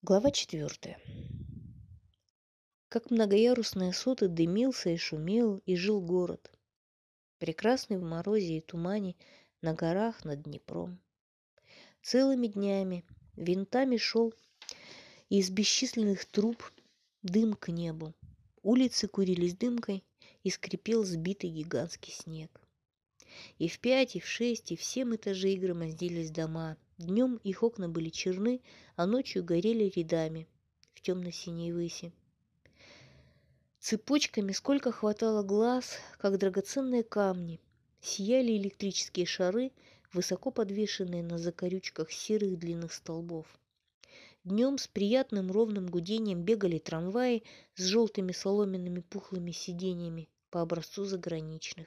Глава четвертая. Как многоярусные соты дымился и шумел, и жил город. Прекрасный в морозе и тумане на горах над Днепром. Целыми днями винтами шел из бесчисленных труб дым к небу. Улицы курились дымкой, и скрипел сбитый гигантский снег. И в пять, и в шесть, и в семь этажей громоздились дома – Днем их окна были черны, а ночью горели рядами в темно-синей выси. Цепочками, сколько хватало глаз, как драгоценные камни, сияли электрические шары, высоко подвешенные на закорючках серых длинных столбов. Днем с приятным ровным гудением бегали трамваи с желтыми соломенными пухлыми сиденьями по образцу заграничных.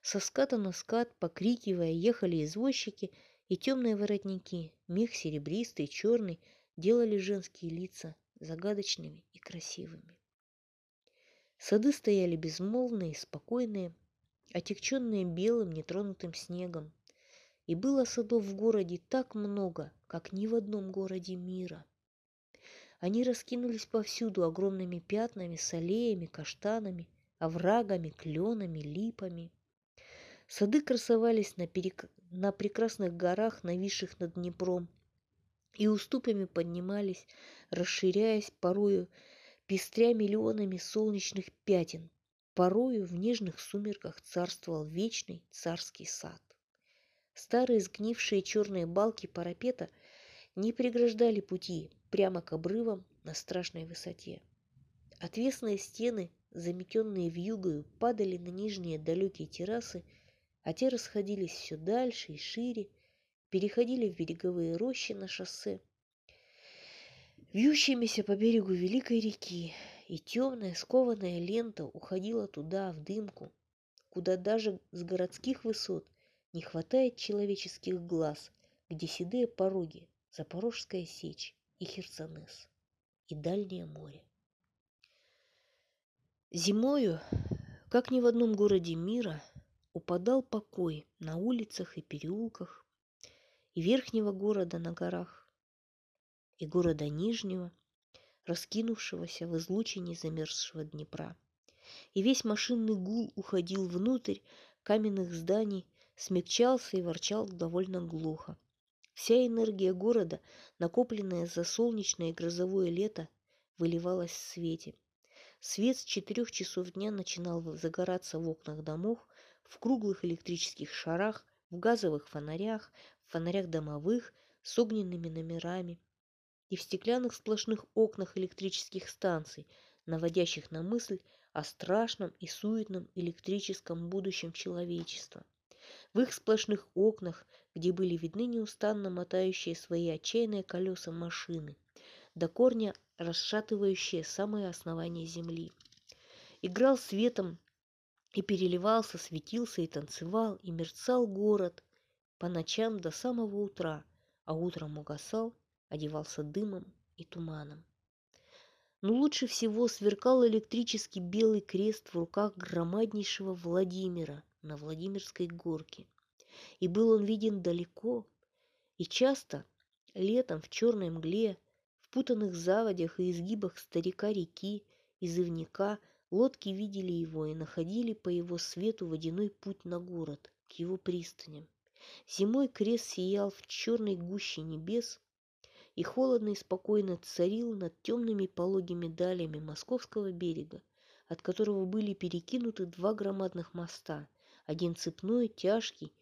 Со ската на скат, покрикивая, ехали извозчики – и темные воротники, мех серебристый, черный, делали женские лица загадочными и красивыми. Сады стояли безмолвные, спокойные, отекченные белым нетронутым снегом. И было садов в городе так много, как ни в одном городе мира. Они раскинулись повсюду огромными пятнами, с каштанами, оврагами, кленами, липами. Сады красовались на, перек на прекрасных горах, нависших над Днепром, и уступами поднимались, расширяясь порою, пестря миллионами солнечных пятен. Порою в нежных сумерках царствовал вечный царский сад. Старые сгнившие черные балки парапета не преграждали пути прямо к обрывам на страшной высоте. Отвесные стены, заметенные вьюгою, падали на нижние далекие террасы – а те расходились все дальше и шире, переходили в береговые рощи на шоссе, вьющимися по берегу великой реки, и темная скованная лента уходила туда, в дымку, куда даже с городских высот не хватает человеческих глаз, где седые пороги, Запорожская сечь и Херсонес, и дальнее море. Зимою, как ни в одном городе мира, упадал покой на улицах и переулках, и верхнего города на горах, и города Нижнего, раскинувшегося в излучине замерзшего Днепра. И весь машинный гул уходил внутрь каменных зданий, смягчался и ворчал довольно глухо. Вся энергия города, накопленная за солнечное и грозовое лето, выливалась в свете. Свет с четырех часов дня начинал загораться в окнах домов, в круглых электрических шарах, в газовых фонарях, в фонарях домовых с огненными номерами и в стеклянных сплошных окнах электрических станций, наводящих на мысль о страшном и суетном электрическом будущем человечества. В их сплошных окнах, где были видны неустанно мотающие свои отчаянные колеса машины, до корня расшатывающие самое основание земли. Играл светом и переливался, светился и танцевал, и мерцал город по ночам до самого утра, а утром угасал, одевался дымом и туманом. Но лучше всего сверкал электрический белый крест в руках громаднейшего Владимира на Владимирской горке. И был он виден далеко, и часто летом в черной мгле, в путанных заводях и изгибах старика реки, изывника – Лодки видели его и находили по его свету водяной путь на город, к его пристаням. Зимой крест сиял в черной гуще небес и холодно и спокойно царил над темными пологими далями московского берега, от которого были перекинуты два громадных моста, один цепной, тяжкий,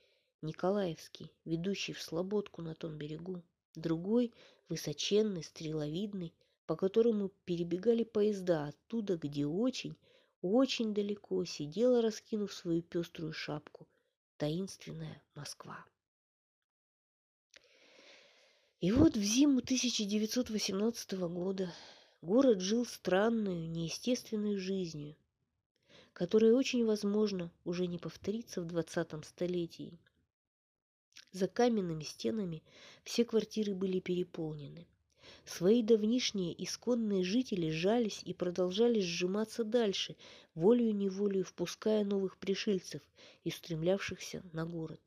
Николаевский, ведущий в Слободку на том берегу, другой – высоченный, стреловидный, по которому перебегали поезда оттуда, где очень, очень далеко сидела, раскинув свою пеструю шапку, таинственная Москва. И вот в зиму 1918 года город жил странную, неестественной жизнью, которая очень возможно уже не повторится в 20 столетии. За каменными стенами все квартиры были переполнены. Свои давнишние исконные жители жались и продолжали сжиматься дальше, волею-неволею впуская новых пришельцев и на город.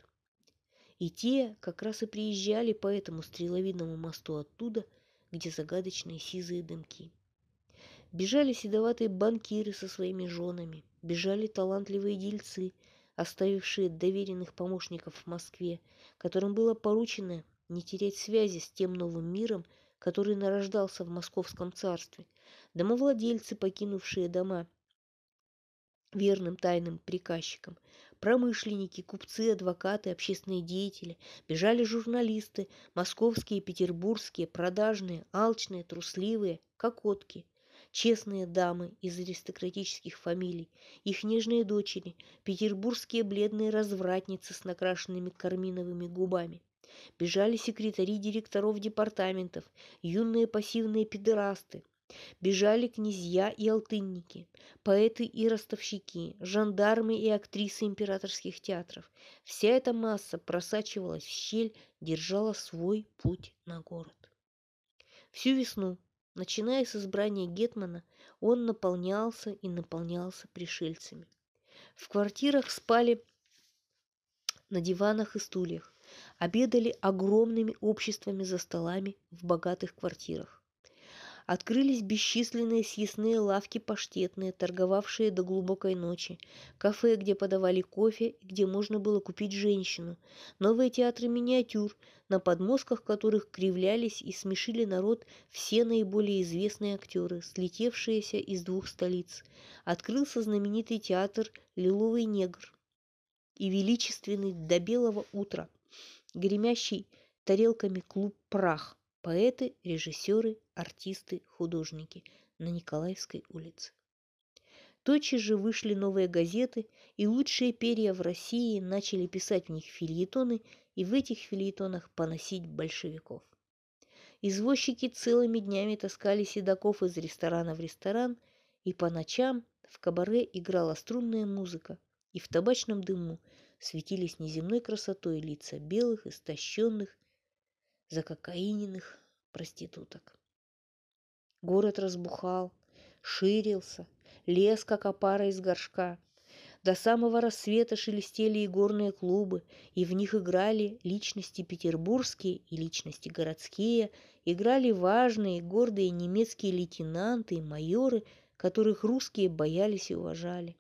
И те как раз и приезжали по этому стреловидному мосту оттуда, где загадочные сизые дымки. Бежали седоватые банкиры со своими женами, бежали талантливые дельцы, оставившие доверенных помощников в Москве, которым было поручено не терять связи с тем новым миром, который нарождался в московском царстве, домовладельцы, покинувшие дома верным тайным приказчикам, промышленники, купцы, адвокаты, общественные деятели, бежали журналисты, московские, петербургские, продажные, алчные, трусливые, кокотки, честные дамы из аристократических фамилий, их нежные дочери, петербургские бледные развратницы с накрашенными карминовыми губами. Бежали секретари директоров департаментов, юные пассивные педерасты, Бежали князья и алтынники, поэты и ростовщики, жандармы и актрисы императорских театров. Вся эта масса просачивалась в щель, держала свой путь на город. Всю весну Начиная с избрания Гетмана, он наполнялся и наполнялся пришельцами. В квартирах спали на диванах и стульях, обедали огромными обществами за столами в богатых квартирах. Открылись бесчисленные съестные лавки паштетные, торговавшие до глубокой ночи, кафе, где подавали кофе и где можно было купить женщину, новые театры миниатюр, на подмостках которых кривлялись и смешили народ все наиболее известные актеры, слетевшиеся из двух столиц. Открылся знаменитый театр «Лиловый негр» и величественный до белого утра, гремящий тарелками клуб «Прах», поэты, режиссеры, артисты, художники на Николаевской улице. Тотчас же вышли новые газеты, и лучшие перья в России начали писать в них фильетоны и в этих фильетонах поносить большевиков. Извозчики целыми днями таскали седаков из ресторана в ресторан, и по ночам в кабаре играла струнная музыка, и в табачном дыму светились неземной красотой лица белых, истощенных, закокаиненных проституток. Город разбухал, ширился, лез, как опара из горшка. До самого рассвета шелестели и горные клубы, и в них играли личности петербургские и личности городские, играли важные гордые немецкие лейтенанты и майоры, которых русские боялись и уважали.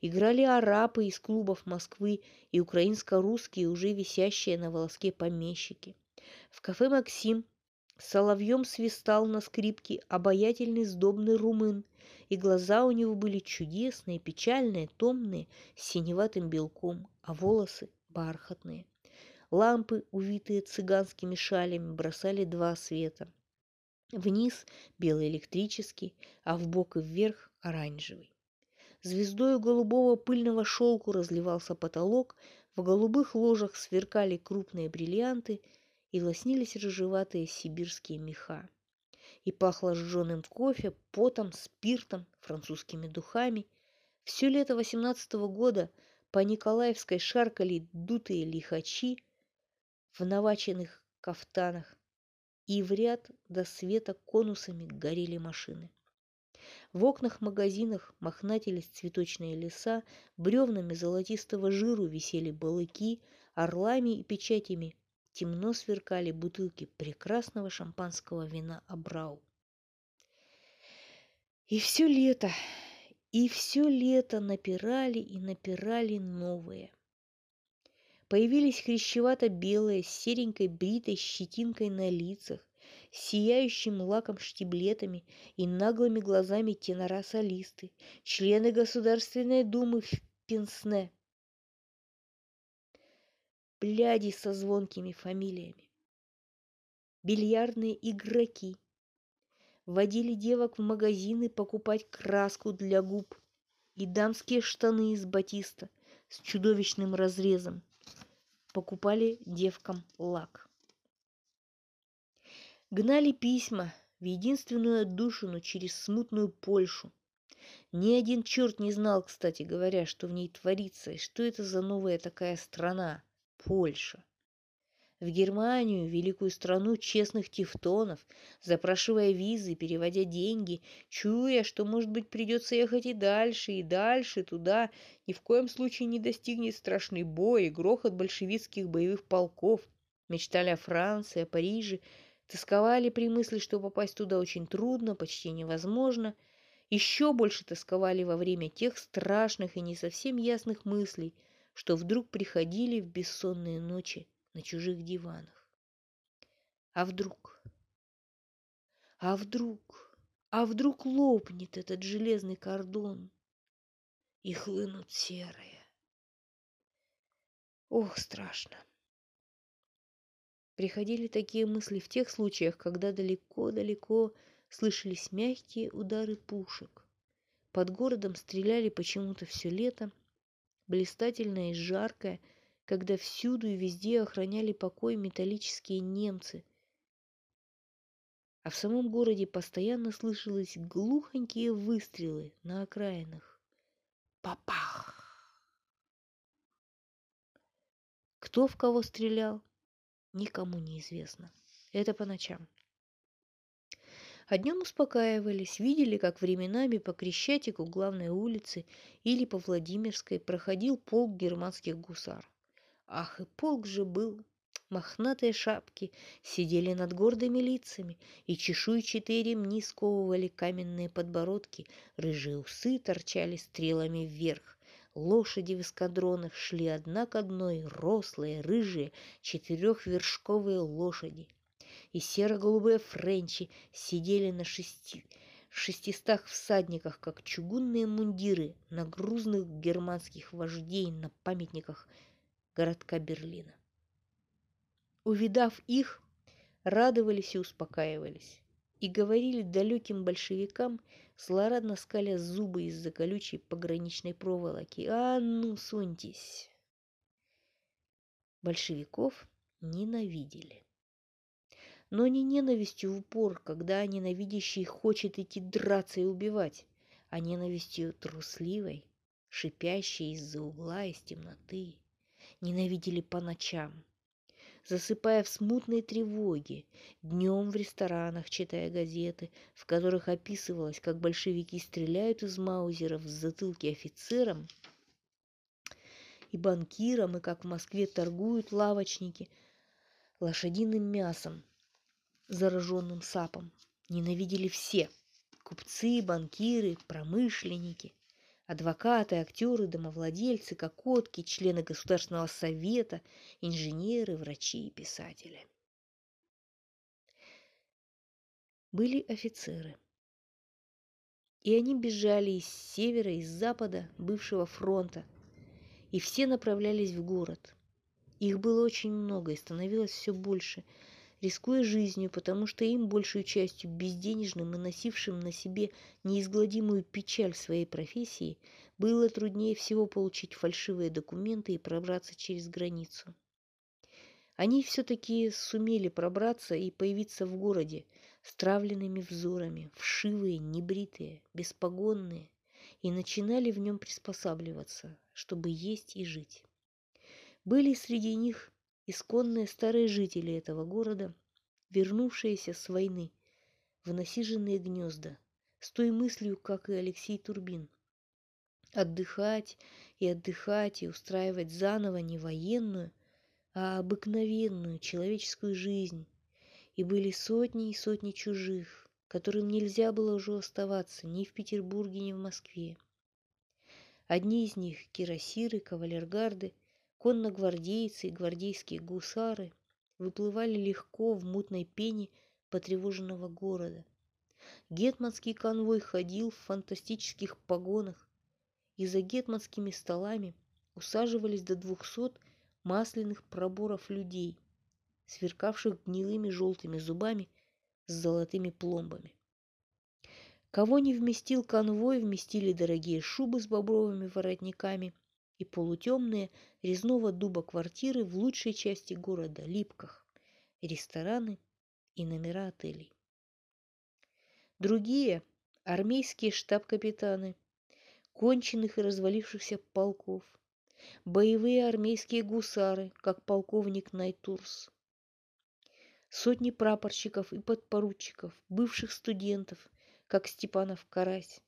Играли арапы из клубов Москвы и украинско-русские, уже висящие на волоске помещики – в кафе «Максим» соловьем свистал на скрипке обаятельный сдобный румын, и глаза у него были чудесные, печальные, томные, с синеватым белком, а волосы бархатные. Лампы, увитые цыганскими шалями, бросали два света. Вниз белый электрический, а в бок и вверх оранжевый. Звездою голубого пыльного шелку разливался потолок, в голубых ложах сверкали крупные бриллианты – и лоснились рыжеватые сибирские меха. И пахло сжженным кофе, потом, спиртом, французскими духами. Все лето восемнадцатого года по Николаевской шаркали дутые лихачи в наваченных кафтанах, и в ряд до света конусами горели машины. В окнах магазинах мохнатились цветочные леса, бревнами золотистого жиру висели балыки, орлами и печатями темно сверкали бутылки прекрасного шампанского вина Абрау. И все лето, и все лето напирали и напирали новые. Появились хрящевато-белые с серенькой бритой щетинкой на лицах, сияющим лаком штиблетами и наглыми глазами тенора-солисты, члены Государственной Думы в Пенсне, бляди со звонкими фамилиями. Бильярдные игроки водили девок в магазины покупать краску для губ и дамские штаны из батиста с чудовищным разрезом. Покупали девкам лак. Гнали письма в единственную отдушину через смутную Польшу. Ни один черт не знал, кстати говоря, что в ней творится, и что это за новая такая страна, Польша. В Германию, великую страну честных тевтонов, запрашивая визы, переводя деньги, чуя, что, может быть, придется ехать и дальше, и дальше, туда, ни в коем случае не достигнет страшный бой и грохот большевистских боевых полков, мечтали о Франции, о Париже, Тосковали при мысли, что попасть туда очень трудно, почти невозможно. Еще больше тосковали во время тех страшных и не совсем ясных мыслей, что вдруг приходили в бессонные ночи на чужих диванах. А вдруг? А вдруг? А вдруг лопнет этот железный кордон и хлынут серые? Ох, страшно. Приходили такие мысли в тех случаях, когда далеко-далеко слышались мягкие удары пушек. Под городом стреляли почему-то все лето, блистательное и жаркое, когда всюду и везде охраняли покой металлические немцы. А в самом городе постоянно слышалось глухонькие выстрелы на окраинах. Папах! Кто в кого стрелял, никому не известно. Это по ночам. А днем успокаивались, видели, как временами по Крещатику главной улицы или по Владимирской проходил полк германских гусар. Ах, и полк же был! Мохнатые шапки сидели над гордыми лицами, и чешуйчатые ремни сковывали каменные подбородки, рыжие усы торчали стрелами вверх, Лошади в эскадронах шли одна к одной, рослые, рыжие, четырехвершковые лошади. И серо-голубые френчи сидели на шести, шестистах всадниках, как чугунные мундиры на грузных германских вождей на памятниках городка Берлина. Увидав их, радовались и успокаивались, и говорили далеким большевикам – злорадно скаля зубы из-за колючей пограничной проволоки. «А ну, суньтесь!» Большевиков ненавидели. Но не ненавистью в упор, когда ненавидящий хочет идти драться и убивать, а ненавистью трусливой, шипящей из-за угла, из темноты. Ненавидели по ночам, засыпая в смутной тревоге, днем в ресторанах читая газеты, в которых описывалось, как большевики стреляют из маузеров в затылки офицерам и банкирам, и как в Москве торгуют лавочники лошадиным мясом, зараженным сапом. Ненавидели все – купцы, банкиры, промышленники. Адвокаты, актеры, домовладельцы, кокотки, члены Государственного совета, инженеры, врачи и писатели. Были офицеры. И они бежали из севера, из запада, бывшего фронта. И все направлялись в город. Их было очень много и становилось все больше – рискуя жизнью, потому что им, большей частью безденежным и носившим на себе неизгладимую печаль своей профессии, было труднее всего получить фальшивые документы и пробраться через границу. Они все-таки сумели пробраться и появиться в городе с травленными взорами, вшивые, небритые, беспогонные, и начинали в нем приспосабливаться, чтобы есть и жить. Были среди них исконные старые жители этого города, вернувшиеся с войны в насиженные гнезда, с той мыслью, как и Алексей Турбин. Отдыхать и отдыхать и устраивать заново не военную, а обыкновенную человеческую жизнь. И были сотни и сотни чужих, которым нельзя было уже оставаться ни в Петербурге, ни в Москве. Одни из них – кирасиры, кавалергарды – Конногвардейцы и гвардейские гусары выплывали легко в мутной пене потревоженного города. Гетманский конвой ходил в фантастических погонах, и за гетманскими столами усаживались до двухсот масляных проборов людей, сверкавших гнилыми желтыми зубами с золотыми пломбами. Кого не вместил конвой, вместили дорогие шубы с бобровыми воротниками – и полутемные резного дуба квартиры в лучшей части города, Липках, рестораны и номера отелей. Другие – армейские штаб-капитаны, конченных и развалившихся полков, боевые армейские гусары, как полковник Найтурс, сотни прапорщиков и подпоручиков, бывших студентов, как Степанов Карась,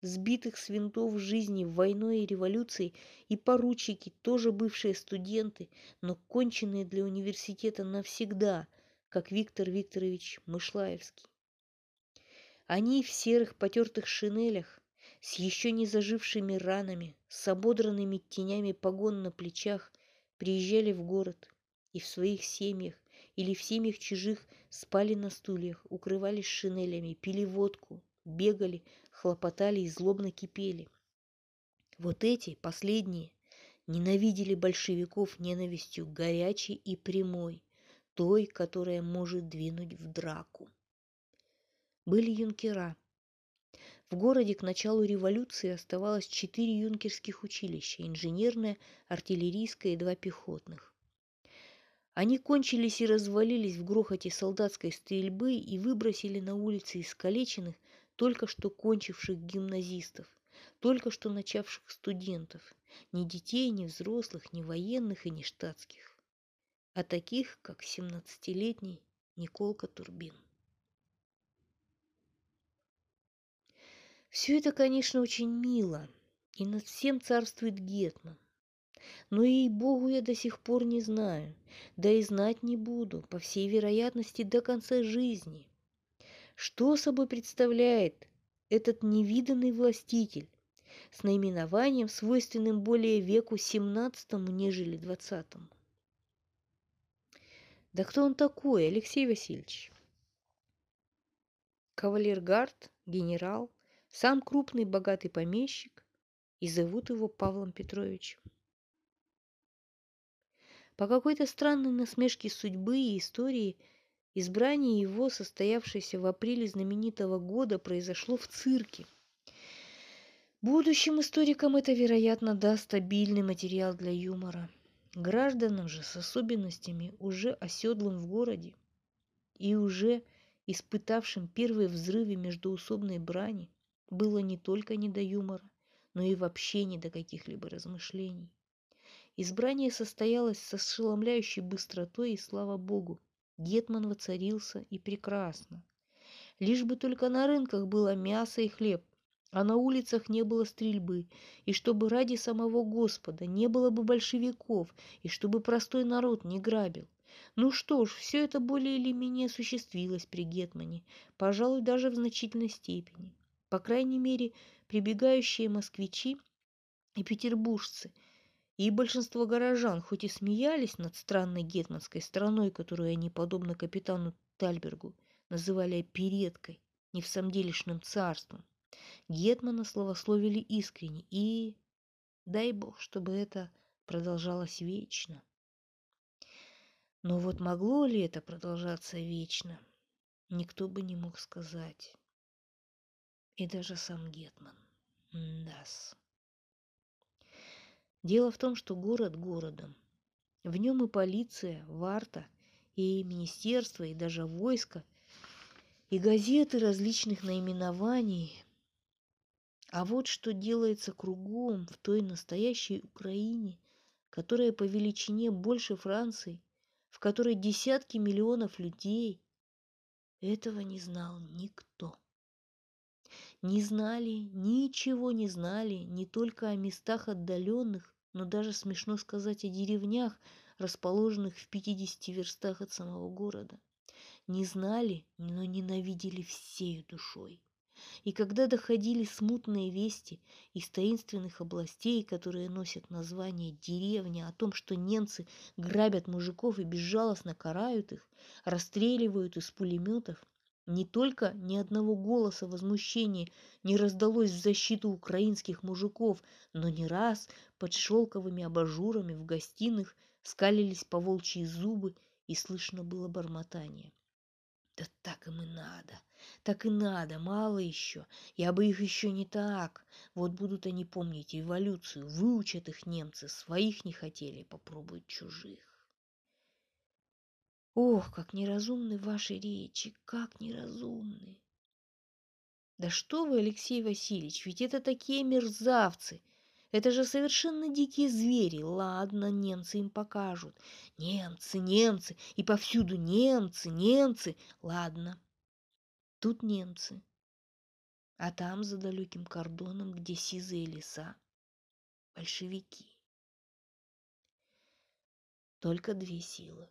сбитых с винтов жизни войной и революцией, и поручики, тоже бывшие студенты, но конченые для университета навсегда, как Виктор Викторович Мышлаевский. Они в серых потертых шинелях, с еще не зажившими ранами, с ободранными тенями погон на плечах, приезжали в город и в своих семьях или в семьях чужих спали на стульях, укрывались шинелями, пили водку, бегали, хлопотали и злобно кипели. Вот эти, последние, ненавидели большевиков ненавистью горячей и прямой, той, которая может двинуть в драку. Были юнкера. В городе к началу революции оставалось четыре юнкерских училища – инженерное, артиллерийское и два пехотных. Они кончились и развалились в грохоте солдатской стрельбы и выбросили на улицы искалеченных, только что кончивших гимназистов, только что начавших студентов, ни детей, ни взрослых, ни военных и ни штатских, а таких, как 17-летний Николка Турбин. Все это, конечно, очень мило, и над всем царствует Гетман. Но ей-богу я до сих пор не знаю, да и знать не буду, по всей вероятности, до конца жизни. Что собой представляет этот невиданный властитель с наименованием, свойственным более веку XVII, нежели XX? Да кто он такой, Алексей Васильевич? Кавалергард, генерал, сам крупный богатый помещик, и зовут его Павлом Петровичем. По какой-то странной насмешке судьбы и истории избрание его, состоявшееся в апреле знаменитого года, произошло в цирке. Будущим историкам это, вероятно, даст стабильный материал для юмора. Гражданам же с особенностями, уже оседлым в городе и уже испытавшим первые взрывы междуусобной брани, было не только не до юмора, но и вообще не до каких-либо размышлений. Избрание состоялось со ошеломляющей быстротой, и слава богу, Гетман воцарился и прекрасно. Лишь бы только на рынках было мясо и хлеб, а на улицах не было стрельбы, и чтобы ради самого Господа не было бы большевиков, и чтобы простой народ не грабил. Ну что ж, все это более или менее осуществилось при Гетмане, пожалуй, даже в значительной степени. По крайней мере, прибегающие москвичи и петербуржцы – и большинство горожан, хоть и смеялись над странной гетманской страной, которую они, подобно капитану Тальбергу, называли опереткой, не в самом делешным царством, Гетмана словословили искренне и... Дай бог, чтобы это продолжалось вечно. Но вот могло ли это продолжаться вечно, никто бы не мог сказать. И даже сам Гетман. Дас. Дело в том, что город городом. В нем и полиция, варта, и министерство, и даже войско, и газеты различных наименований. А вот что делается кругом в той настоящей Украине, которая по величине больше Франции, в которой десятки миллионов людей, этого не знал никто. Не знали, ничего не знали, не только о местах отдаленных, но даже смешно сказать о деревнях, расположенных в 50 верстах от самого города. Не знали, но ненавидели всею душой. И когда доходили смутные вести из таинственных областей, которые носят название деревня, о том, что немцы грабят мужиков и безжалостно карают их, расстреливают из пулеметов, не только ни одного голоса возмущения не раздалось в защиту украинских мужиков, но не раз под шелковыми абажурами в гостиных скалились поволчьи зубы, и слышно было бормотание. Да так им и надо, так и надо, мало еще. Я бы их еще не так. Вот будут они помнить эволюцию, выучат их немцы, своих не хотели, попробуют чужих. Ох, как неразумны ваши речи, как неразумны. Да что вы, Алексей Васильевич, ведь это такие мерзавцы. Это же совершенно дикие звери. Ладно, немцы им покажут. Немцы, немцы, и повсюду немцы, немцы. Ладно, тут немцы. А там, за далеким кордоном, где сизые леса, большевики. Только две силы